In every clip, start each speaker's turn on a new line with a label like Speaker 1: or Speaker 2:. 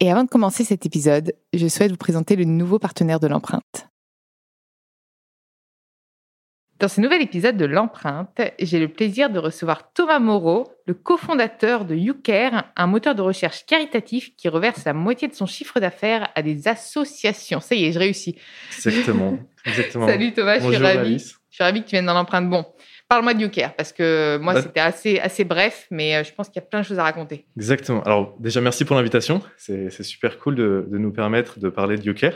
Speaker 1: Et avant de commencer cet épisode, je souhaite vous présenter le nouveau partenaire de l'empreinte. Dans ce nouvel épisode de l'empreinte, j'ai le plaisir de recevoir Thomas Moreau, le cofondateur de YouCare, un moteur de recherche caritatif qui reverse la moitié de son chiffre d'affaires à des associations. Ça y est, je réussis.
Speaker 2: Exactement. exactement.
Speaker 1: Salut Thomas, je suis ravie. Je suis ravie que tu viennes dans l'empreinte. Bon, Parle-moi de YouCare, parce que moi, bah c'était assez, assez bref, mais euh, je pense qu'il y a plein de choses à raconter.
Speaker 2: Exactement. Alors, déjà, merci pour l'invitation. C'est super cool de, nous permettre de parler de YouCare.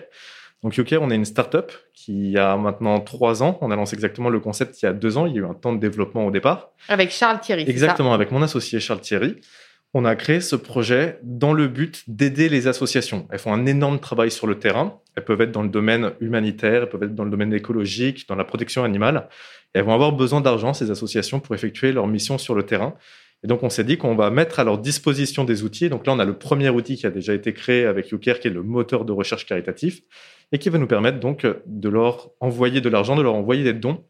Speaker 2: Donc, YouCare, on est une startup qui a maintenant trois ans. On a lancé exactement le concept il y a deux ans. Il y a eu un temps de développement au départ.
Speaker 1: Avec Charles Thierry.
Speaker 2: Exactement, avec mon associé Charles Thierry. On a créé ce projet dans le but d'aider les associations. Elles font un énorme travail sur le terrain. Elles peuvent être dans le domaine humanitaire, elles peuvent être dans le domaine écologique, dans la protection animale elles vont avoir besoin d'argent, ces associations, pour effectuer leur mission sur le terrain. Et donc, on s'est dit qu'on va mettre à leur disposition des outils. Donc là, on a le premier outil qui a déjà été créé avec YouCare, qui est le moteur de recherche caritatif, et qui va nous permettre donc de leur envoyer de l'argent, de leur envoyer des dons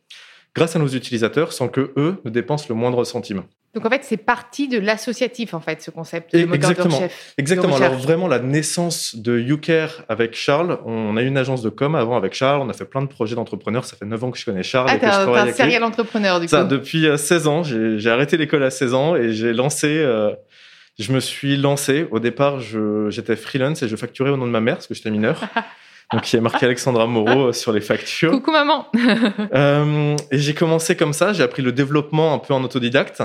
Speaker 2: grâce à nos utilisateurs sans que eux ne dépensent le moindre centime.
Speaker 1: Donc en fait, c'est parti de l'associatif en fait, ce concept de
Speaker 2: Exactement.
Speaker 1: de
Speaker 2: Exactement. Alors vraiment la naissance de YouCare avec Charles, on a eu une agence de com avant avec Charles, on a fait plein de projets d'entrepreneurs. Ça fait 9 ans que je connais Charles.
Speaker 1: Ah, t'es un, serial entrepreneur du coup.
Speaker 2: Ça, depuis 16 euh, ans, j'ai arrêté l'école à 16 ans et j'ai lancé. Euh, je me suis lancé. Au départ, j'étais freelance et je facturais au nom de ma mère parce que j'étais mineur. Donc, il y a marqué Alexandra Moreau euh, sur les factures.
Speaker 1: Coucou maman.
Speaker 2: euh, et j'ai commencé comme ça. J'ai appris le développement un peu en autodidacte.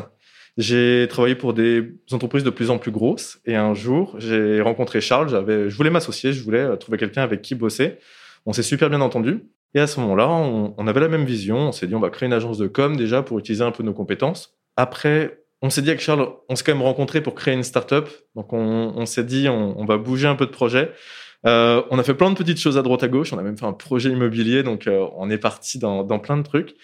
Speaker 2: J'ai travaillé pour des entreprises de plus en plus grosses. Et un jour, j'ai rencontré Charles. J'avais, je voulais m'associer. Je voulais euh, trouver quelqu'un avec qui bosser. On s'est super bien entendu. Et à ce moment-là, on, on avait la même vision. On s'est dit, on va créer une agence de com déjà pour utiliser un peu nos compétences. Après, on s'est dit avec Charles, on s'est quand même rencontré pour créer une startup. Donc, on, on s'est dit, on, on, va bouger un peu de projet. Euh, on a fait plein de petites choses à droite à gauche. On a même fait un projet immobilier, donc euh, on est parti dans, dans, plein de trucs.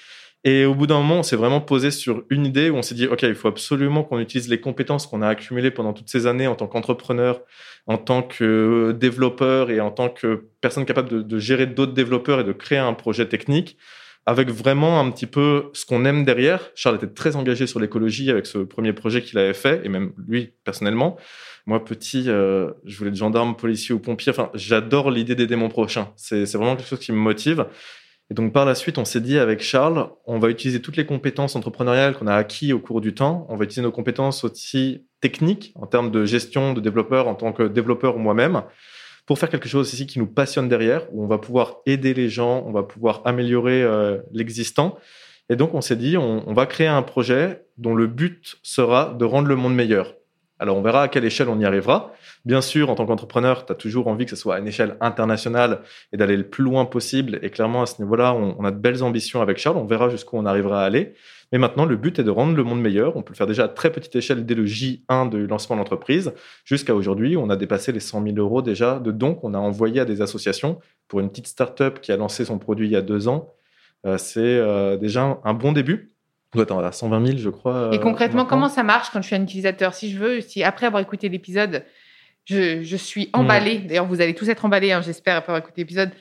Speaker 2: Et au bout d'un moment, on s'est vraiment posé sur une idée où on s'est dit, OK, il faut absolument qu'on utilise les compétences qu'on a accumulées pendant toutes ces années en tant qu'entrepreneur, en tant que développeur et en tant que personne capable de, de gérer d'autres développeurs et de créer un projet technique avec vraiment un petit peu ce qu'on aime derrière. Charles était très engagé sur l'écologie avec ce premier projet qu'il avait fait, et même lui personnellement. Moi, petit, euh, je voulais être gendarme, policier ou pompier. Enfin, j'adore l'idée d'aider mon prochain. C'est vraiment quelque chose qui me motive. Et donc, par la suite, on s'est dit avec Charles, on va utiliser toutes les compétences entrepreneuriales qu'on a acquis au cours du temps. On va utiliser nos compétences aussi techniques en termes de gestion de développeur en tant que développeur moi-même pour faire quelque chose ici qui nous passionne derrière, où on va pouvoir aider les gens, on va pouvoir améliorer euh, l'existant. Et donc, on s'est dit, on, on va créer un projet dont le but sera de rendre le monde meilleur. Alors, on verra à quelle échelle on y arrivera. Bien sûr, en tant qu'entrepreneur, tu as toujours envie que ce soit à une échelle internationale et d'aller le plus loin possible. Et clairement, à ce niveau-là, on, a de belles ambitions avec Charles. On verra jusqu'où on arrivera à aller. Mais maintenant, le but est de rendre le monde meilleur. On peut le faire déjà à très petite échelle dès le J1 de lancement de l'entreprise. Jusqu'à aujourd'hui, on a dépassé les 100 000 euros déjà de dons qu'on a envoyés à des associations. Pour une petite start-up qui a lancé son produit il y a deux ans, euh, c'est euh, déjà un bon début. On doit être à 120 000, je crois.
Speaker 1: Et
Speaker 2: euh,
Speaker 1: concrètement,
Speaker 2: maintenant.
Speaker 1: comment ça marche quand je suis un utilisateur? Si je veux, si après avoir écouté l'épisode, je, je suis emballée, d'ailleurs vous allez tous être emballés, hein, j'espère, après avoir écouté l'épisode,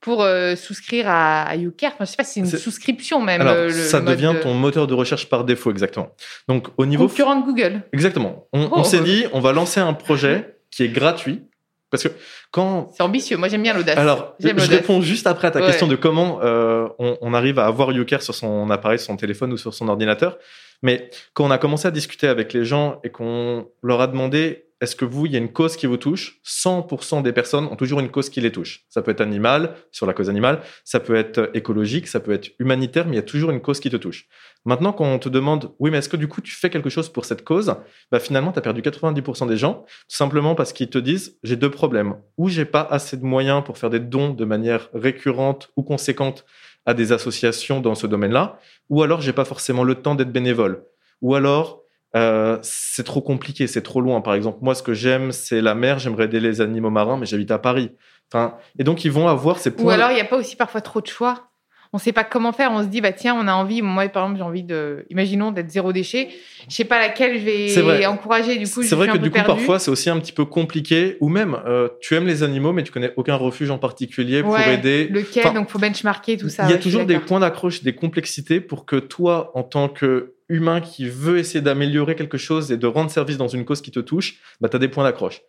Speaker 1: pour euh, souscrire à, à YouCare. Enfin, je sais pas si c'est une souscription même.
Speaker 2: Alors,
Speaker 1: euh, le-
Speaker 2: ça devient
Speaker 1: de-
Speaker 2: ton moteur de recherche par défaut, exactement. Donc, au niveau
Speaker 1: concurrent de Google.
Speaker 2: Exactement. On,
Speaker 1: Oh.
Speaker 2: on s'est dit, on va lancer un projet qui est gratuit. Parce que quand.
Speaker 1: C'est ambitieux. Moi, j'aime bien l'audace.
Speaker 2: Alors, je réponds juste après à ta
Speaker 1: Ouais.
Speaker 2: question de comment euh, on, on arrive à avoir YouCare sur son appareil, sur son téléphone ou sur son ordinateur. Mais quand on a commencé à discuter avec les gens et qu'on leur a demandé est-ce que vous, il y a une cause qui vous touche? 100% des personnes ont toujours une cause qui les touche. Ça peut être animal, sur la cause animale, ça peut être écologique, ça peut être humanitaire, mais il y a toujours une cause qui te touche. Maintenant, quand on te demande oui, mais est-ce que du coup tu fais quelque chose pour cette cause? Bah, Finalement, tu as perdu 90% des gens, tout simplement parce qu'ils te disent j'ai deux problèmes. Ou j'ai pas assez de moyens pour faire des dons de manière récurrente ou conséquente à des associations dans ce domaine-là, ou alors j'ai pas forcément le temps d'être bénévole, ou alors euh, c'est trop compliqué, c'est trop loin. Par exemple, moi, ce que j'aime, c'est la mer, j'aimerais aider les animaux marins, mais j'habite à Paris. Enfin, et donc, ils vont avoir ces points.
Speaker 1: Ou alors, il n'y a pas aussi parfois trop de choix. On ne sait pas comment faire. On se dit, bah tiens, on a envie. Moi, par exemple, j'ai envie de, imaginons, d'être zéro déchet. Je sais pas laquelle je vais encourager. Du coup,
Speaker 2: C'est vrai que du coup, parfois, c'est aussi un petit peu compliqué. Ou même, euh, tu aimes les animaux, mais tu connais aucun refuge en particulier pour
Speaker 1: Ouais,
Speaker 2: aider.
Speaker 1: Lequel
Speaker 2: Enfin,
Speaker 1: Donc, faut benchmarker tout ça.
Speaker 2: Il y a
Speaker 1: ouais,
Speaker 2: toujours des points d'accroche, des complexités pour que toi, en tant que humain qui veut essayer d'améliorer quelque chose et de rendre service dans une cause qui te touche, bah, tu as des points d'accroche.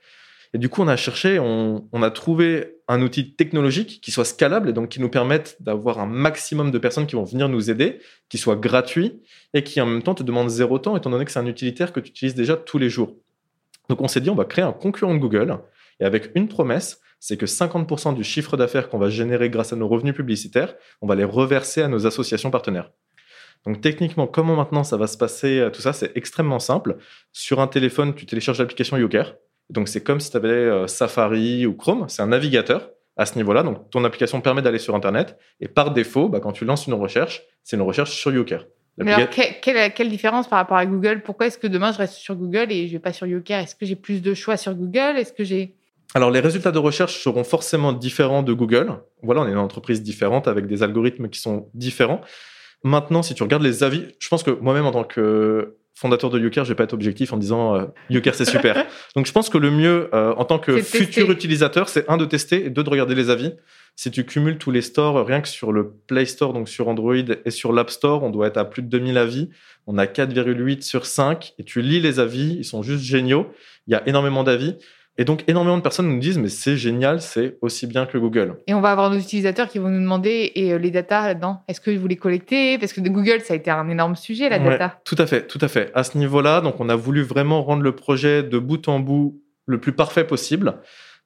Speaker 2: Et du coup, on a cherché, on, a trouvé un outil technologique qui soit scalable et donc qui nous permette d'avoir un maximum de personnes qui vont venir nous aider, qui soit gratuit et qui en même temps te demande zéro temps étant donné que c'est un utilitaire que tu utilises déjà tous les jours. Donc on s'est dit, on va créer un concurrent de Google et avec une promesse, c'est que 50% du chiffre d'affaires qu'on va générer grâce à nos revenus publicitaires, on va les reverser à nos associations partenaires. Donc techniquement, comment maintenant ça va se passer euh, Tout ça, c'est extrêmement simple. Sur un téléphone, tu télécharges l'application YouCare. Donc c'est comme si tu avais euh, Safari ou Chrome, c'est un navigateur à ce niveau-là. Donc ton application permet d'aller sur Internet. Et par défaut, bah, quand tu lances une recherche, c'est une recherche sur YouCare.
Speaker 1: Mais alors, quelle, quelle différence par rapport à Google? Pourquoi est-ce que demain, je reste sur Google et je vais pas sur YouCare Est-ce que j'ai plus de choix sur Google? Est-ce que j'ai...
Speaker 2: Alors, les résultats de recherche seront forcément différents de Google. Voilà, on est une entreprise différente avec des algorithmes qui sont différents. Maintenant, si tu regardes les avis, je pense que moi-même, en tant que fondateur de YouCare, je vais pas être objectif en disant euh, c'est super. Donc, je pense que le mieux, euh, en tant que futur
Speaker 1: tester.
Speaker 2: utilisateur, c'est un, de tester et deux, de regarder les avis. Si tu cumules tous les stores, rien que sur le Play Store, donc sur Android et sur l'App Store, on doit être à plus de 2000 avis. On a 4,8 sur 5 et tu lis les avis, ils sont juste géniaux. Il y a énormément d'avis. Et donc, énormément de personnes nous disent, mais c'est génial, c'est aussi bien que Google.
Speaker 1: Et on va avoir nos utilisateurs qui vont nous demander et euh, les datas là-dedans. Est-ce que vous les collectez? Parce que de Google, ça a été un énorme sujet, la
Speaker 2: Ouais,
Speaker 1: data.
Speaker 2: tout à fait, tout à fait. À ce niveau-là, donc, on a voulu vraiment rendre le projet de bout en bout le plus parfait possible.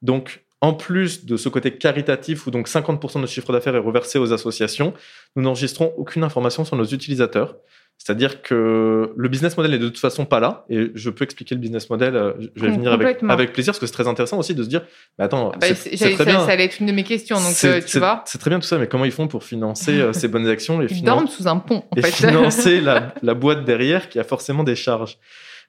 Speaker 2: Donc, en plus de ce côté caritatif où donc 50% de notre chiffre d'affaires est reversé aux associations, nous n'enregistrons aucune information sur nos utilisateurs. C'est-à-dire que le business model n'est de toute façon pas là, et je peux expliquer le business model. euh, Je vais venir avec, plaisir, parce que c'est très intéressant aussi de se dire, mais attends,
Speaker 1: Ah bah,
Speaker 2: c'est très
Speaker 1: ça,
Speaker 2: bien.
Speaker 1: ça allait être une de mes questions, donc euh, tu
Speaker 2: c'est-
Speaker 1: vois.
Speaker 2: C'est très bien tout ça, mais comment ils font pour financer euh, ces bonnes actions et
Speaker 1: Ils dorment sous un pont, en
Speaker 2: et
Speaker 1: fait.
Speaker 2: financer la, la boîte derrière qui a forcément des charges.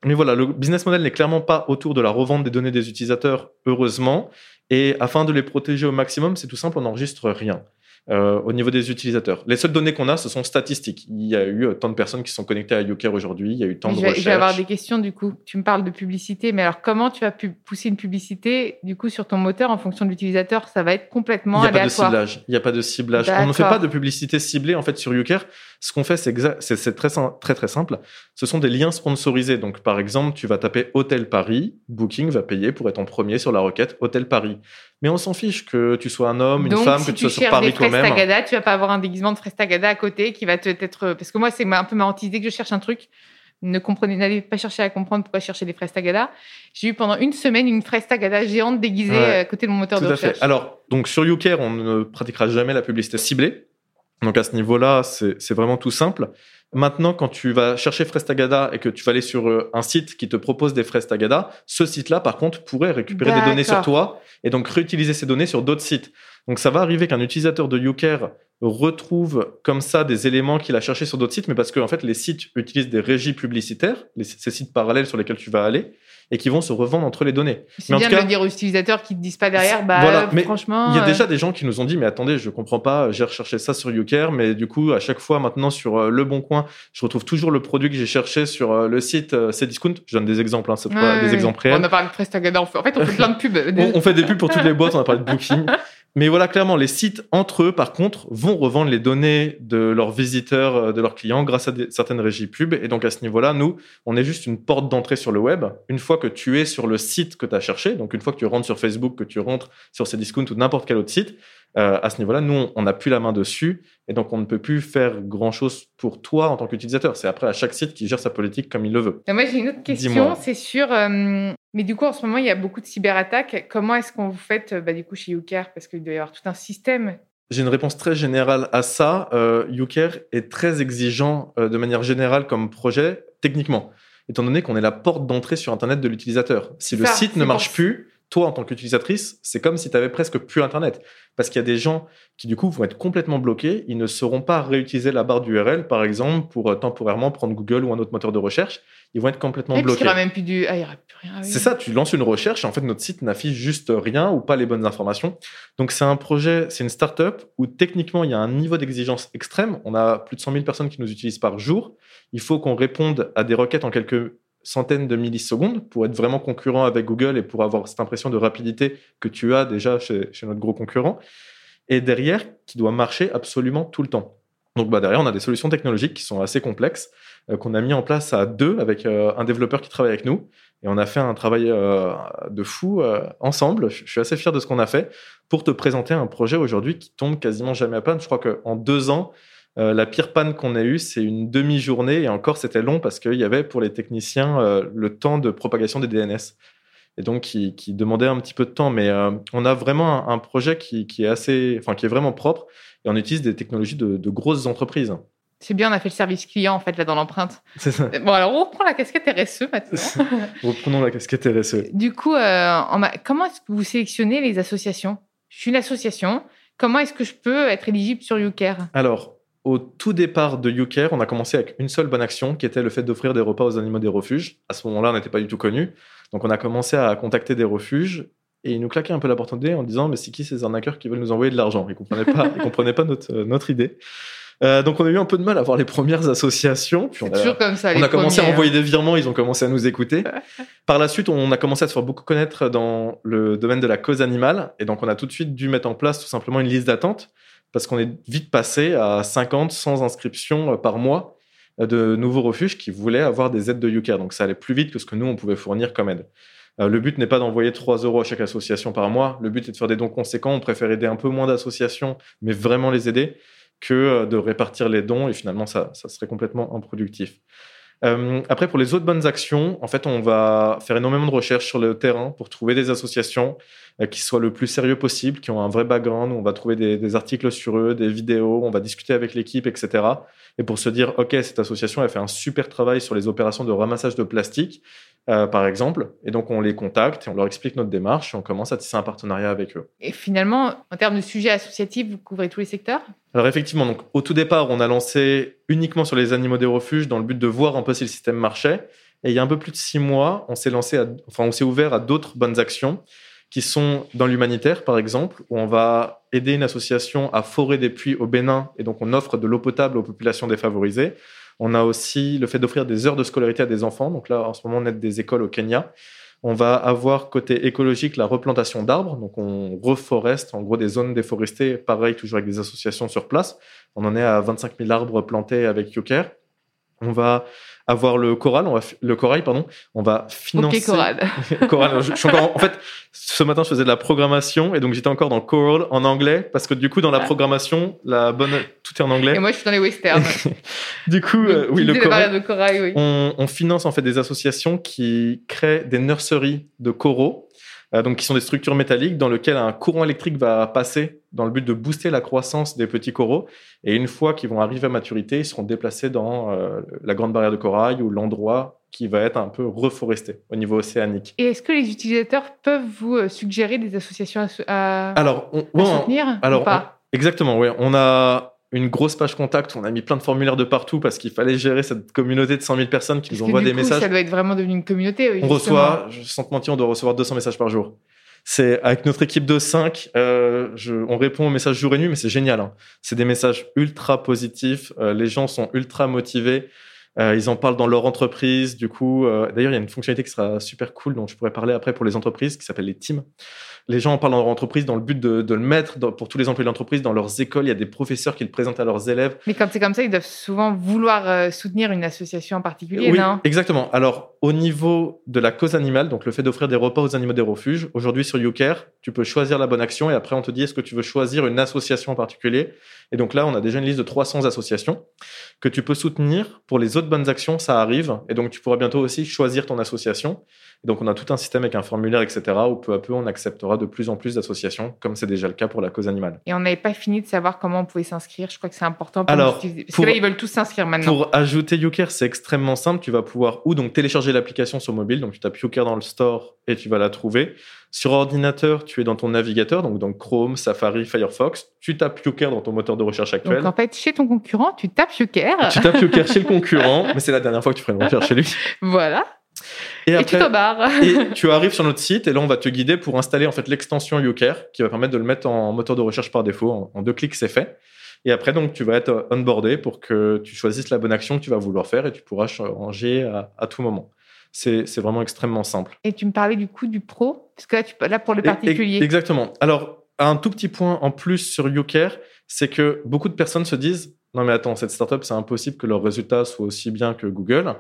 Speaker 2: Mais voilà, le business model n'est clairement pas autour de la revente des données des utilisateurs, heureusement. Et afin de les protéger au maximum, c'est tout simple, on n'enregistre rien. Euh, au niveau des utilisateurs. Les seules données qu'on a, ce sont statistiques. Il y a eu euh, tant de personnes qui sont connectées à YouCare aujourd'hui, il y a eu tant
Speaker 1: Mais
Speaker 2: de
Speaker 1: je, vais, je
Speaker 2: recherches.
Speaker 1: vais avoir des questions du coup. Tu me parles de publicité, mais alors comment tu vas pu- pousser une publicité du coup sur ton moteur en fonction de l'utilisateur? Ça va être complètement
Speaker 2: Il n'y a pas de ciblage. Il n'y a pas de ciblage. On ne fait pas de publicité ciblée en fait sur YouCare. Ce qu'on fait, c'est très, sim- très très simple. Ce sont des liens sponsorisés. Donc par exemple, tu vas taper Hôtel Paris, Booking va payer pour être en premier sur la requête Hôtel Paris. Mais on s'en fiche que tu sois un homme, une
Speaker 1: Donc,
Speaker 2: femme,
Speaker 1: si
Speaker 2: que
Speaker 1: tu
Speaker 2: tu sois sur Paris toi-même.
Speaker 1: Tu vas pas avoir un déguisement de Frestagada à côté qui va te être parce que moi c'est un peu ma hantise dès que je cherche un truc. Ne comprenez, n'allez pas chercher à comprendre pourquoi chercher des Frestagada. J'ai eu pendant une semaine une Frestagada géante déguisée
Speaker 2: Ouais.
Speaker 1: euh, à côté de mon moteur
Speaker 2: Tout
Speaker 1: de
Speaker 2: à fait.
Speaker 1: recherche.
Speaker 2: Alors, donc sur YouCare, on ne pratiquera jamais la publicité ciblée. Donc à ce niveau-là, c'est vraiment tout simple. Maintenant, quand tu vas chercher Frestagada et que tu vas aller sur euh, un site qui te propose des Frestagada, ce site-là, par contre, pourrait récupérer des données sur toi et donc réutiliser ces données sur d'autres sites. Donc ça va arriver qu'un utilisateur de YouCare retrouve comme ça des éléments qu'il a cherchés sur d'autres sites, mais parce que en fait les sites utilisent des régies publicitaires, ces sites parallèles sur lesquels tu vas aller, et qui vont se revendre entre les données.
Speaker 1: C'est bien de le dire aux utilisateurs qui ne disent pas derrière, bah voilà, mais franchement.
Speaker 2: Il y a euh, déjà des gens qui nous ont dit, mais attendez, je comprends pas, j'ai recherché ça sur YouCare, mais du coup, à chaque fois maintenant sur euh, Le Bon Coin, je retrouve toujours le produit que j'ai cherché sur euh, le site Cdiscount. Je donne des exemples, hein, c'est pas des exemples réels.
Speaker 1: On a parlé de Prestagada, en fait, on fait plein de pubs.
Speaker 2: on, fait des pubs pour toutes les boîtes, on a parlé de Booking. Mais voilà, clairement, les sites entre eux, par contre, vont revendre les données de leurs visiteurs, euh, de leurs clients, grâce à certaines régies pub. Et donc, à ce niveau-là, nous, on est juste une porte d'entrée sur le web. Une fois que tu es sur le site que tu as cherché, donc une fois que tu rentres sur Facebook, que tu rentres sur Cdiscount ou n'importe quel autre site, euh, à ce niveau-là, nous, on n'a plus la main dessus et donc on ne peut plus faire grand-chose pour toi en tant qu'utilisateur. C'est après à chaque site qui gère sa politique comme il le veut.
Speaker 1: moi, j'ai une autre question, c'est sur... Euh, mais du coup, en ce moment, il y a beaucoup de cyberattaques. Comment est-ce qu'on vous fait, euh, bah, du coup, chez YouCare? Parce qu'il doit y avoir tout un système.
Speaker 2: J'ai une réponse très générale à ça. Euh, YouCare est très exigeant de manière générale comme projet, techniquement, étant donné qu'on est la porte d'entrée sur Internet de l'utilisateur. Si le site ne marche plus, toi, en tant qu'utilisatrice, c'est comme si tu avais presque plus Internet. Parce qu'il y a des gens qui, du coup, vont être complètement bloqués. Ils ne sauront pas réutiliser la barre d'URL, par exemple, pour euh, temporairement prendre Google ou un autre moteur de recherche. Ils vont être complètement bloqués.
Speaker 1: Il n'y aura même plus du. Ah, il aura plus rien.
Speaker 2: C'est ça, tu lances une recherche et en fait, notre site n'affiche juste rien ou pas les bonnes informations. Donc, c'est un projet, c'est une startup où techniquement, il y a un niveau d'exigence extrême. On a plus de 100 000 personnes qui nous utilisent par jour. Il faut qu'on réponde à des requêtes en quelques centaines de millisecondes pour être vraiment concurrent avec Google et pour avoir cette impression de rapidité que tu as déjà chez, notre gros concurrent. Et derrière, qui doit marcher absolument tout le temps. Donc bah, derrière, on a des solutions technologiques qui sont assez complexes, euh, qu'on a mis en place à deux avec euh, un développeur qui travaille avec nous. Et on a fait un travail euh, de fou ensemble. Je suis assez fier de ce qu'on a fait pour te présenter un projet aujourd'hui qui tombe quasiment jamais à panne. Je crois qu'en deux ans, euh, la pire panne qu'on a eue, c'est une demi-journée, et encore c'était long parce qu'il y avait pour les techniciens euh, le temps de propagation des DNS, et donc qui, demandait un petit peu de temps. Mais euh, on a vraiment un, projet qui, est assez, enfin qui est vraiment propre, et on utilise des technologies de, grosses entreprises.
Speaker 1: C'est bien, on a fait le service client en fait là dans l'empreinte.
Speaker 2: C'est ça.
Speaker 1: Bon alors on reprend la casquette RSE maintenant.
Speaker 2: Reprenons la casquette RSE.
Speaker 1: Du coup, comment est-ce que vous sélectionnez les associations? Je suis une association. Comment est-ce que je peux être éligible sur YouCare?
Speaker 2: Alors, au tout départ de YouCare, on a commencé avec une seule bonne action qui était le fait d'offrir des repas aux animaux des refuges. À ce moment-là, on n'était pas du tout connu. Donc, on a commencé à contacter des refuges et ils nous claquaient un peu la porte en en disant Mais c'est qui ces arnaqueurs qui veulent nous envoyer de l'argent? Ils ne comprenaient pas, ils comprenaient pas notre, euh, notre idée. Euh, donc on a eu un peu de mal à voir les premières associations.
Speaker 1: Puis on a, toujours comme ça,
Speaker 2: on a commencé à envoyer des virements, ils ont commencé à nous écouter. Par la suite, on a commencé à se faire beaucoup connaître dans le domaine de la cause animale, et donc on a tout de suite dû mettre en place tout simplement une liste d'attente parce qu'on est vite passé à 50, 100 inscriptions euh, par mois euh, de nouveaux refuges qui voulaient avoir des aides de UCARE. Donc ça allait plus vite que ce que nous, on pouvait fournir comme aide. Euh, le but n'est pas d'envoyer 3 euros à chaque association par mois. Le but est de faire des dons conséquents. On préfère aider un peu moins d'associations, mais vraiment les aider, que de répartir les dons. Et finalement, ça, ça serait complètement improductif. Euh, après, pour les autres bonnes actions, en fait, on va faire énormément de recherches sur le terrain pour trouver des associations euh, qui soient le plus sérieux possible, qui ont un vrai background. On va trouver des, des articles sur eux, des vidéos, on va discuter avec l'équipe, etc. Et pour se dire, OK, cette association a fait un super travail sur les opérations de ramassage de plastique, euh, par exemple. Et donc, on les contacte et on leur explique notre démarche et on commence à tisser un partenariat avec eux.
Speaker 1: Et finalement, en termes de sujets associatifs, vous couvrez tous les secteurs?
Speaker 2: Alors, effectivement, donc, au tout départ, on a lancé uniquement sur les animaux des refuges dans le but de voir un peu si le système marchait. Et il y a un peu plus de six mois, on s'est lancé, enfin, on s'est ouvert à d'autres bonnes actions qui sont dans l'humanitaire, par exemple, où on va aider une association à forer des puits au Bénin, et donc on offre de l'eau potable aux populations défavorisées. On a aussi le fait d'offrir des heures de scolarité à des enfants. Donc là, en ce moment, on aide des écoles au Kenya. On va avoir côté écologique la replantation d'arbres. Donc on reforeste, en gros, des zones déforestées, pareil, toujours avec des associations sur place. On en est à 25 000 arbres plantés avec Yoker. On va avoir le coral, on va, le corail, pardon, on va financer.
Speaker 1: Ok.
Speaker 2: Je, suis encore, en fait, ce matin, je faisais de la programmation et donc j'étais encore dans coral en anglais parce que du coup, dans la programmation, la bonne, tout est en anglais.
Speaker 1: Et moi, je suis dans les westerns.
Speaker 2: du coup, euh, oui, le
Speaker 1: coral. De corail, oui.
Speaker 2: On, on, finance en fait des associations qui créent des nurseries de coraux donc qui sont des structures métalliques dans lesquelles un courant électrique va passer dans le but de booster la croissance des petits coraux. Et une fois qu'ils vont arriver à maturité, ils seront déplacés dans euh, la grande barrière de corail ou l'endroit qui va être un peu reforesté au niveau océanique.
Speaker 1: Et est-ce que les utilisateurs peuvent vous euh, suggérer des associations à,
Speaker 2: alors, on,
Speaker 1: soutenir
Speaker 2: alors,
Speaker 1: ou pas
Speaker 2: Exactement, oui. On a une grosse page contact, on a mis plein de formulaires de partout parce qu'il fallait gérer cette communauté de 100 000 personnes qui nous envoient des messages.
Speaker 1: Ça doit être vraiment devenu une communauté.
Speaker 2: On reçoit, sans te mentir, on doit recevoir 200 messages par jour. C'est avec notre équipe de 5, euh, on répond aux messages jour et nuit, mais c'est génial. Hein. C'est des messages ultra positifs. Euh, les gens sont ultra motivés. Euh, ils en parlent dans leur entreprise. Du coup, euh, d'ailleurs, il y a une fonctionnalité qui sera super cool dont je pourrais parler après pour les entreprises qui s'appelle les teams les gens en parlent dans leur entreprise dans le but de, le mettre pour tous les employés de l'entreprise dans leurs écoles. Il y a des professeurs qui le présentent à leurs élèves.
Speaker 1: Mais quand c'est comme ça, ils doivent souvent vouloir euh, soutenir une association en particulier,
Speaker 2: oui,
Speaker 1: non?
Speaker 2: Exactement. Alors, au niveau de la cause animale, donc le fait d'offrir des repas aux animaux des refuges, aujourd'hui sur YouCare, tu peux choisir la bonne action et après on te dit est-ce que tu veux choisir une association en particulier? Et donc là, on a déjà une liste de 300 associations que tu peux soutenir. Pour les autres bonnes actions, ça arrive. Et donc tu pourras bientôt aussi choisir ton association. Donc, on a tout un système avec un formulaire, etc., où peu à peu, on acceptera de plus en plus d'associations, comme c'est déjà le cas pour la cause animale.
Speaker 1: Et on n'avait pas fini de savoir comment on pouvait s'inscrire. Je crois que c'est important. Pour Alors, parce que là, ils veulent tous s'inscrire maintenant.
Speaker 2: Pour ajouter YouCare, c'est extrêmement simple. Tu vas pouvoir ou donc télécharger l'application sur mobile. Donc, tu tapes YouCare dans le store et tu vas la trouver. Sur ordinateur, tu es dans ton navigateur, donc dans Chrome, Safari, Firefox. Tu tapes YouCare dans ton moteur de recherche actuel.
Speaker 1: Donc en fait, chez ton concurrent, tu tapes YouCare.
Speaker 2: Tu tapes YouCare chez le concurrent, mais c'est la dernière fois que tu ferais une recherche chez lui.
Speaker 1: Voilà. Et, tu te barres.
Speaker 2: et tu arrives sur notre site et là, on va te guider pour installer en fait l'extension YouCare qui va permettre de le mettre en moteur de recherche par défaut. En, deux clics, c'est fait. Et après, donc, tu vas être onboardé pour que tu choisisses la bonne action que tu vas vouloir faire et tu pourras changer à, à tout moment. C'est vraiment extrêmement simple.
Speaker 1: Et tu me parlais du coup du pro, parce que là, tu, là pour les particuliers.
Speaker 2: Exactement. Alors, un tout petit point en plus sur YouCare, c'est que beaucoup de personnes se disent non mais attends, cette startup, c'est impossible que leurs résultats soient aussi bien que Google.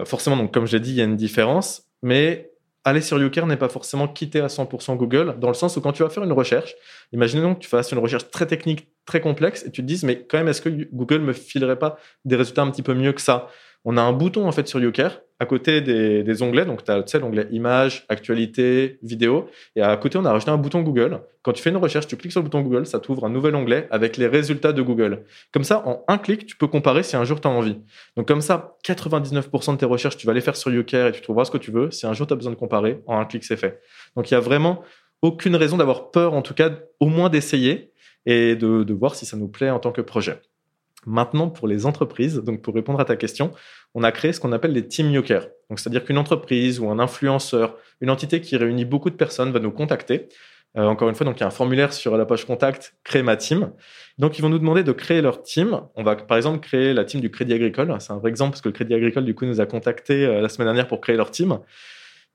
Speaker 2: Euh, forcément, donc, comme j'ai dit, il y a une différence, mais aller sur YouCare n'est pas forcément quitter à 100% Google, dans le sens où quand tu vas faire une recherche, imaginons que tu fasses une recherche très technique, très complexe, et tu te dises, mais quand même, est-ce que Google me filerait pas des résultats un petit peu mieux que ça? On a un bouton en fait sur YouCare à côté des, onglets. Donc, tu as l'onglet images, actualité, vidéo. Et à côté, on a rajouté un bouton Google. Quand tu fais une recherche, tu cliques sur le bouton Google, ça t'ouvre un nouvel onglet avec les résultats de Google. Comme ça, en un clic, tu peux comparer si un jour tu as envie. Donc, comme ça, 99% de tes recherches, tu vas les faire sur YouCare et tu trouveras ce que tu veux. Si un jour tu as besoin de comparer, en un clic, c'est fait. Donc, il y a vraiment aucune raison d'avoir peur, en tout cas, au moins d'essayer et de voir si ça nous plaît en tant que projet. Maintenant, pour les entreprises, donc pour répondre à ta question, on a créé ce qu'on appelle les team Yoker. Donc, c'est-à-dire qu'une entreprise ou un influenceur, une entité qui réunit beaucoup de personnes va nous contacter. Euh, encore une fois, il y a un formulaire sur la page contact Créer ma team. Donc, ils vont nous demander de créer leur team. On va par exemple créer la team du Crédit Agricole. C'est un vrai exemple parce que le Crédit Agricole, du coup, nous a contacté euh, la semaine dernière pour créer leur team.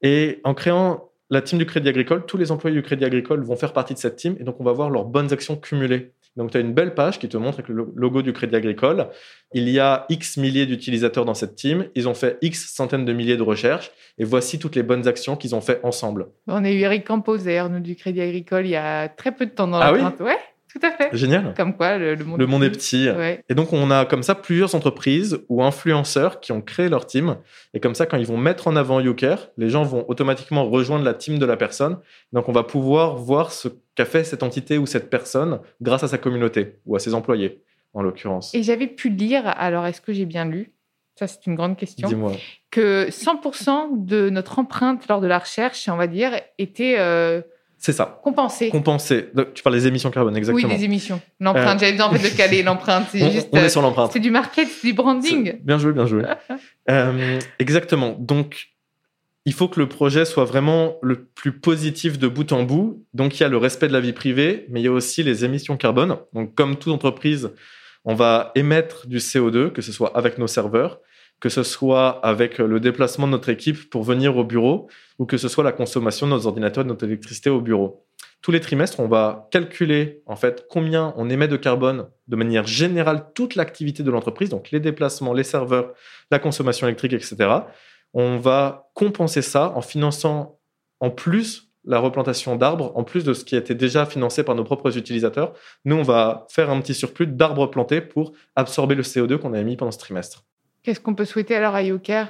Speaker 2: Et en créant la team du Crédit Agricole, tous les employés du Crédit Agricole vont faire partie de cette team et donc on va voir leurs bonnes actions cumulées. Donc tu as une belle page qui te montre avec le logo du Crédit Agricole. Il y a X milliers d'utilisateurs dans cette team. Ils ont fait X centaines de milliers de recherches. Et voici toutes les bonnes actions qu'ils ont fait ensemble.
Speaker 1: On a eu Eric Campos, d'ailleurs, nous, du Crédit Agricole, il y a très peu de temps dans la
Speaker 2: ah
Speaker 1: oui? Ouais, tout à fait.
Speaker 2: Génial.
Speaker 1: Comme quoi, le,
Speaker 2: monde, est petit. Et donc, on a comme ça plusieurs entreprises ou influenceurs qui ont créé leur team. Et comme ça, quand ils vont mettre en avant YouCare, les gens vont automatiquement rejoindre la team de la personne. Donc, on va pouvoir voir ce qu'a fait cette entité ou cette personne grâce à sa communauté ou à ses employés, en l'occurrence.
Speaker 1: Et j'avais pu lire, alors est-ce que j'ai bien lu? Ça, c'est une grande question.
Speaker 2: Dis-moi.
Speaker 1: Que 100% de notre empreinte lors de la recherche, on va dire, était euh,
Speaker 2: c'est ça.
Speaker 1: Compenser.
Speaker 2: Compenser. Tu parles des émissions carbone, exactement.
Speaker 1: Oui, des émissions. L'empreinte. Euh, J'avais besoin en fait de caler l'empreinte.
Speaker 2: C'est on, juste. On est sur l'empreinte.
Speaker 1: C'est du market, c'est du branding.
Speaker 2: Bien joué, bien joué. euh, exactement. Donc, il faut que le projet soit vraiment le plus positif de bout en bout. Donc, il y a le respect de la vie privée, mais il y a aussi les émissions carbone. Donc, comme toute entreprise, on va émettre du CO2, que ce soit avec nos serveurs, que ce soit avec le déplacement de notre équipe pour venir au bureau ou que ce soit la consommation de nos ordinateurs, de notre électricité au bureau. Tous les trimestres, on va calculer en fait combien on émet de carbone de manière générale toute l'activité de l'entreprise, donc les déplacements, les serveurs, la consommation électrique, etc. On va compenser ça en finançant en plus la replantation d'arbres, en plus de ce qui a été déjà financé par nos propres utilisateurs. Nous, on va faire un petit surplus d'arbres plantés pour absorber le CO2 qu'on a émis pendant ce trimestre.
Speaker 1: Qu'est-ce qu'on peut souhaiter alors à YouCare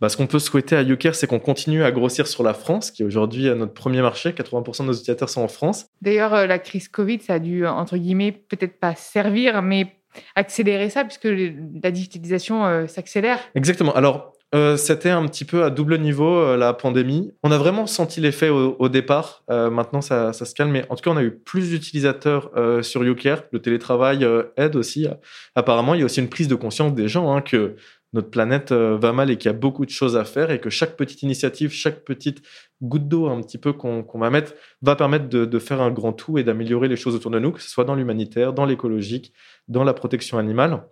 Speaker 2: bah, ce qu'on peut souhaiter à YouCare, c'est qu'on continue à grossir sur la France, qui est aujourd'hui notre premier marché. 80% de nos utilisateurs sont en France.
Speaker 1: D'ailleurs, euh, la crise Covid, ça a dû, entre guillemets, peut-être pas servir, mais accélérer ça, puisque la digitalisation euh, s'accélère.
Speaker 2: Exactement. Alors, euh, c'était un petit peu à double niveau euh, la pandémie. On a vraiment senti l'effet au, départ. Euh, maintenant, ça, se calme. Mais en tout cas, on a eu plus d'utilisateurs sur YouCare. Le télétravail aide aussi. Apparemment, il y a aussi une prise de conscience des gens hein, que notre planète va mal et qu'il y a beaucoup de choses à faire et que chaque petite initiative, chaque petite goutte d'eau un petit peu qu'on va mettre va permettre de, de faire un grand tout et d'améliorer les choses autour de nous, que ce soit dans l'humanitaire, dans l'écologique, dans la protection animale.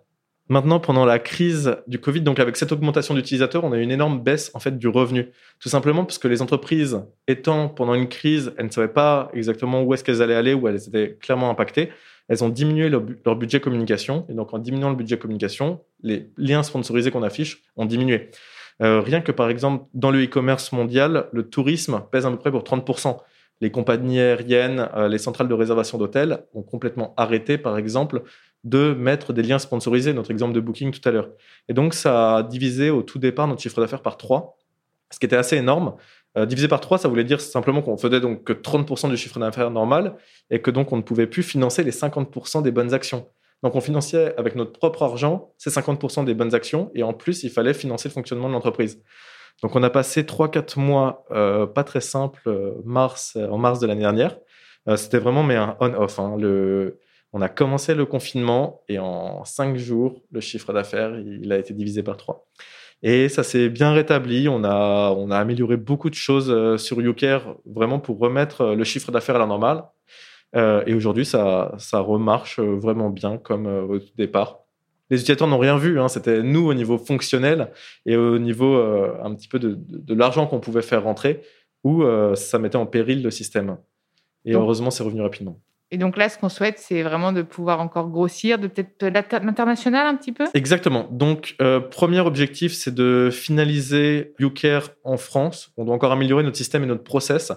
Speaker 2: Maintenant, pendant la crise du Covid, donc avec cette augmentation d'utilisateurs, on a eu une énorme baisse en fait du revenu. Tout simplement parce que les entreprises étant pendant une crise, elles ne savaient pas exactement où est-ce qu'elles allaient aller, où elles étaient clairement impactées. Elles ont diminué leur, budget communication. Et donc, en diminuant le budget communication, les liens sponsorisés qu'on affiche ont diminué. Euh, rien que par exemple, dans le e-commerce mondial, le tourisme pèse à peu près pour 30%. Les compagnies aériennes, euh, les centrales de réservation d'hôtels ont complètement arrêté, par exemple, de mettre des liens sponsorisés, notre exemple de Booking tout à l'heure. Et donc, ça a divisé au tout départ notre chiffre d'affaires par 3, ce qui était assez énorme. Euh, divisé par 3, ça voulait dire simplement qu'on faisait donc que 30% du chiffre d'affaires normal et que donc on ne pouvait plus financer les 50% des bonnes actions. Donc on finançait avec notre propre argent ces 50% des bonnes actions et en plus il fallait financer le fonctionnement de l'entreprise. Donc on a passé 3-4 mois euh, pas très simples euh, mars, en mars de l'année dernière. C'était vraiment mais un on-off. Hein. Le, on a commencé le confinement et en cinq jours, le chiffre d'affaires, il a été divisé par trois. Et ça s'est bien rétabli. On a, on a amélioré beaucoup de choses euh, sur YouCare vraiment pour remettre euh, le chiffre d'affaires à la normale. Euh, et aujourd'hui, ça, ça remarche vraiment bien comme au départ. Les utilisateurs n'ont rien vu. Hein. C'était nous au niveau fonctionnel et au niveau un petit peu de, de, l'argent qu'on pouvait faire rentrer où ça mettait en péril le système. Et heureusement, c'est revenu rapidement.
Speaker 1: Et donc là, ce qu'on souhaite, c'est vraiment de pouvoir encore grossir, de peut-être l'international un petit peu?
Speaker 2: Exactement. Donc, euh, premier objectif, c'est de finaliser YouCare en France. On doit encore améliorer notre système et notre process.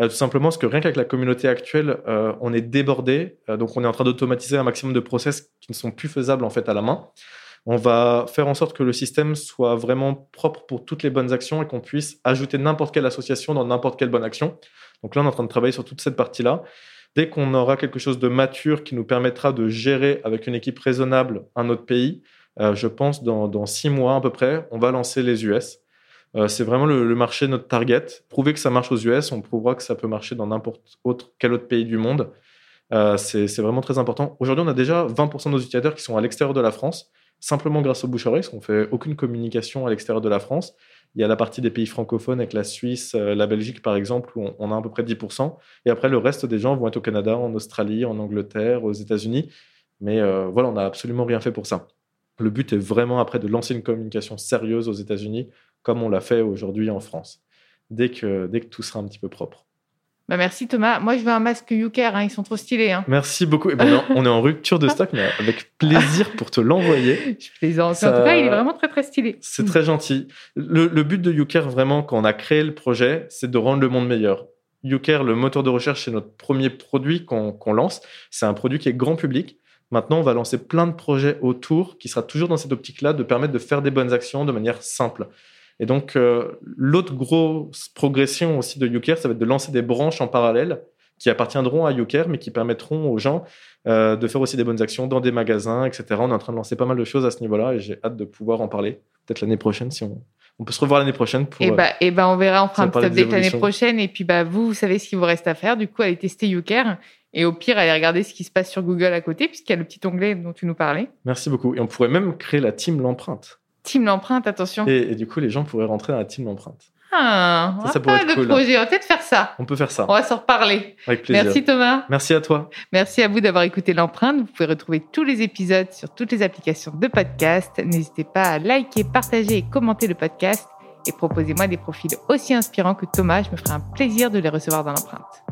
Speaker 2: Euh, tout simplement parce que rien qu'avec la communauté actuelle, euh, on est débordé. donc, on est en train d'automatiser un maximum de process qui ne sont plus faisables en fait à la main. On va faire en sorte que le système soit vraiment propre pour toutes les bonnes actions et qu'on puisse ajouter n'importe quelle association dans n'importe quelle bonne action. Donc là, on est en train de travailler sur toute cette partie-là. Dès qu'on aura quelque chose de mature qui nous permettra de gérer avec une équipe raisonnable un autre pays, euh, je pense dans, six mois à peu près, on va lancer les US. Euh, c'est vraiment le, marché notre target. Prouver que ça marche aux US, on prouvera que ça peut marcher dans n'importe autre, quel autre pays du monde. Euh, c'est vraiment très important. Aujourd'hui, on a déjà 20% de nos utilisateurs qui sont à l'extérieur de la France, simplement grâce au bouche-oreille, parce qu'on fait aucune communication à l'extérieur de la France. Il y a la partie des pays francophones avec la Suisse, euh, la Belgique par exemple, où on a à peu près 10%. Et après, le reste des gens vont être au Canada, en Australie, en Angleterre, aux États-Unis. Mais euh, voilà, on n'a absolument rien fait pour ça. Le but est vraiment après de lancer une communication sérieuse aux États-Unis, comme on l'a fait aujourd'hui en France, dès que, dès que tout sera un petit peu propre.
Speaker 1: Bah merci Thomas. Moi, je veux un masque YouCare, hein. ils sont trop stylés. Hein.
Speaker 2: Merci beaucoup. Eh ben, on est en rupture de stock, mais avec plaisir pour te l'envoyer.
Speaker 1: Je plaisante. En tout cas, il est vraiment très très stylé.
Speaker 2: C'est très gentil. Le, but de YouCare, vraiment, quand on a créé le projet, c'est de rendre le monde meilleur. YouCare, le moteur de recherche, c'est notre premier produit qu'on lance. C'est un produit qui est grand public. Maintenant, on va lancer plein de projets autour qui sera toujours dans cette optique-là de permettre de faire des bonnes actions de manière simple. Et donc, euh, l'autre grosse progression aussi de YouCare, ça va être de lancer des branches en parallèle qui appartiendront à YouCare, mais qui permettront aux gens euh, de faire aussi des bonnes actions dans des magasins, etc. On est en train de lancer pas mal de choses à ce niveau-là et j'ai hâte de pouvoir en parler. Peut-être l'année prochaine, si on, on peut se revoir l'année prochaine pour.
Speaker 1: Et eh bah, et bah, on verra, on fera un petit update l'année prochaine. Et puis, bah, vous, vous savez ce qu'il vous reste à faire. Du coup, allez tester YouCare. Et au pire, allez regarder ce qui se passe sur Google à côté, puisqu'il y a le petit onglet dont tu nous parlais.
Speaker 2: Merci beaucoup. Et on pourrait même créer la team L'Empreinte.
Speaker 1: Team l'empreinte, attention.
Speaker 2: Et, du coup, les gens pourraient rentrer dans la team l'empreinte.
Speaker 1: Ah, ça, ça pourrait être cool. projet. On va peut-être faire ça.
Speaker 2: On peut faire ça.
Speaker 1: On va s'en reparler.
Speaker 2: Avec plaisir.
Speaker 1: Merci Thomas.
Speaker 2: Merci à toi.
Speaker 1: Merci à vous d'avoir écouté l'empreinte. Vous pouvez retrouver tous les épisodes sur toutes les applications de podcast. N'hésitez pas à liker, partager et commenter le podcast. Et proposez-moi des profils aussi inspirants que Thomas. Je me ferai un plaisir de les recevoir dans l'empreinte.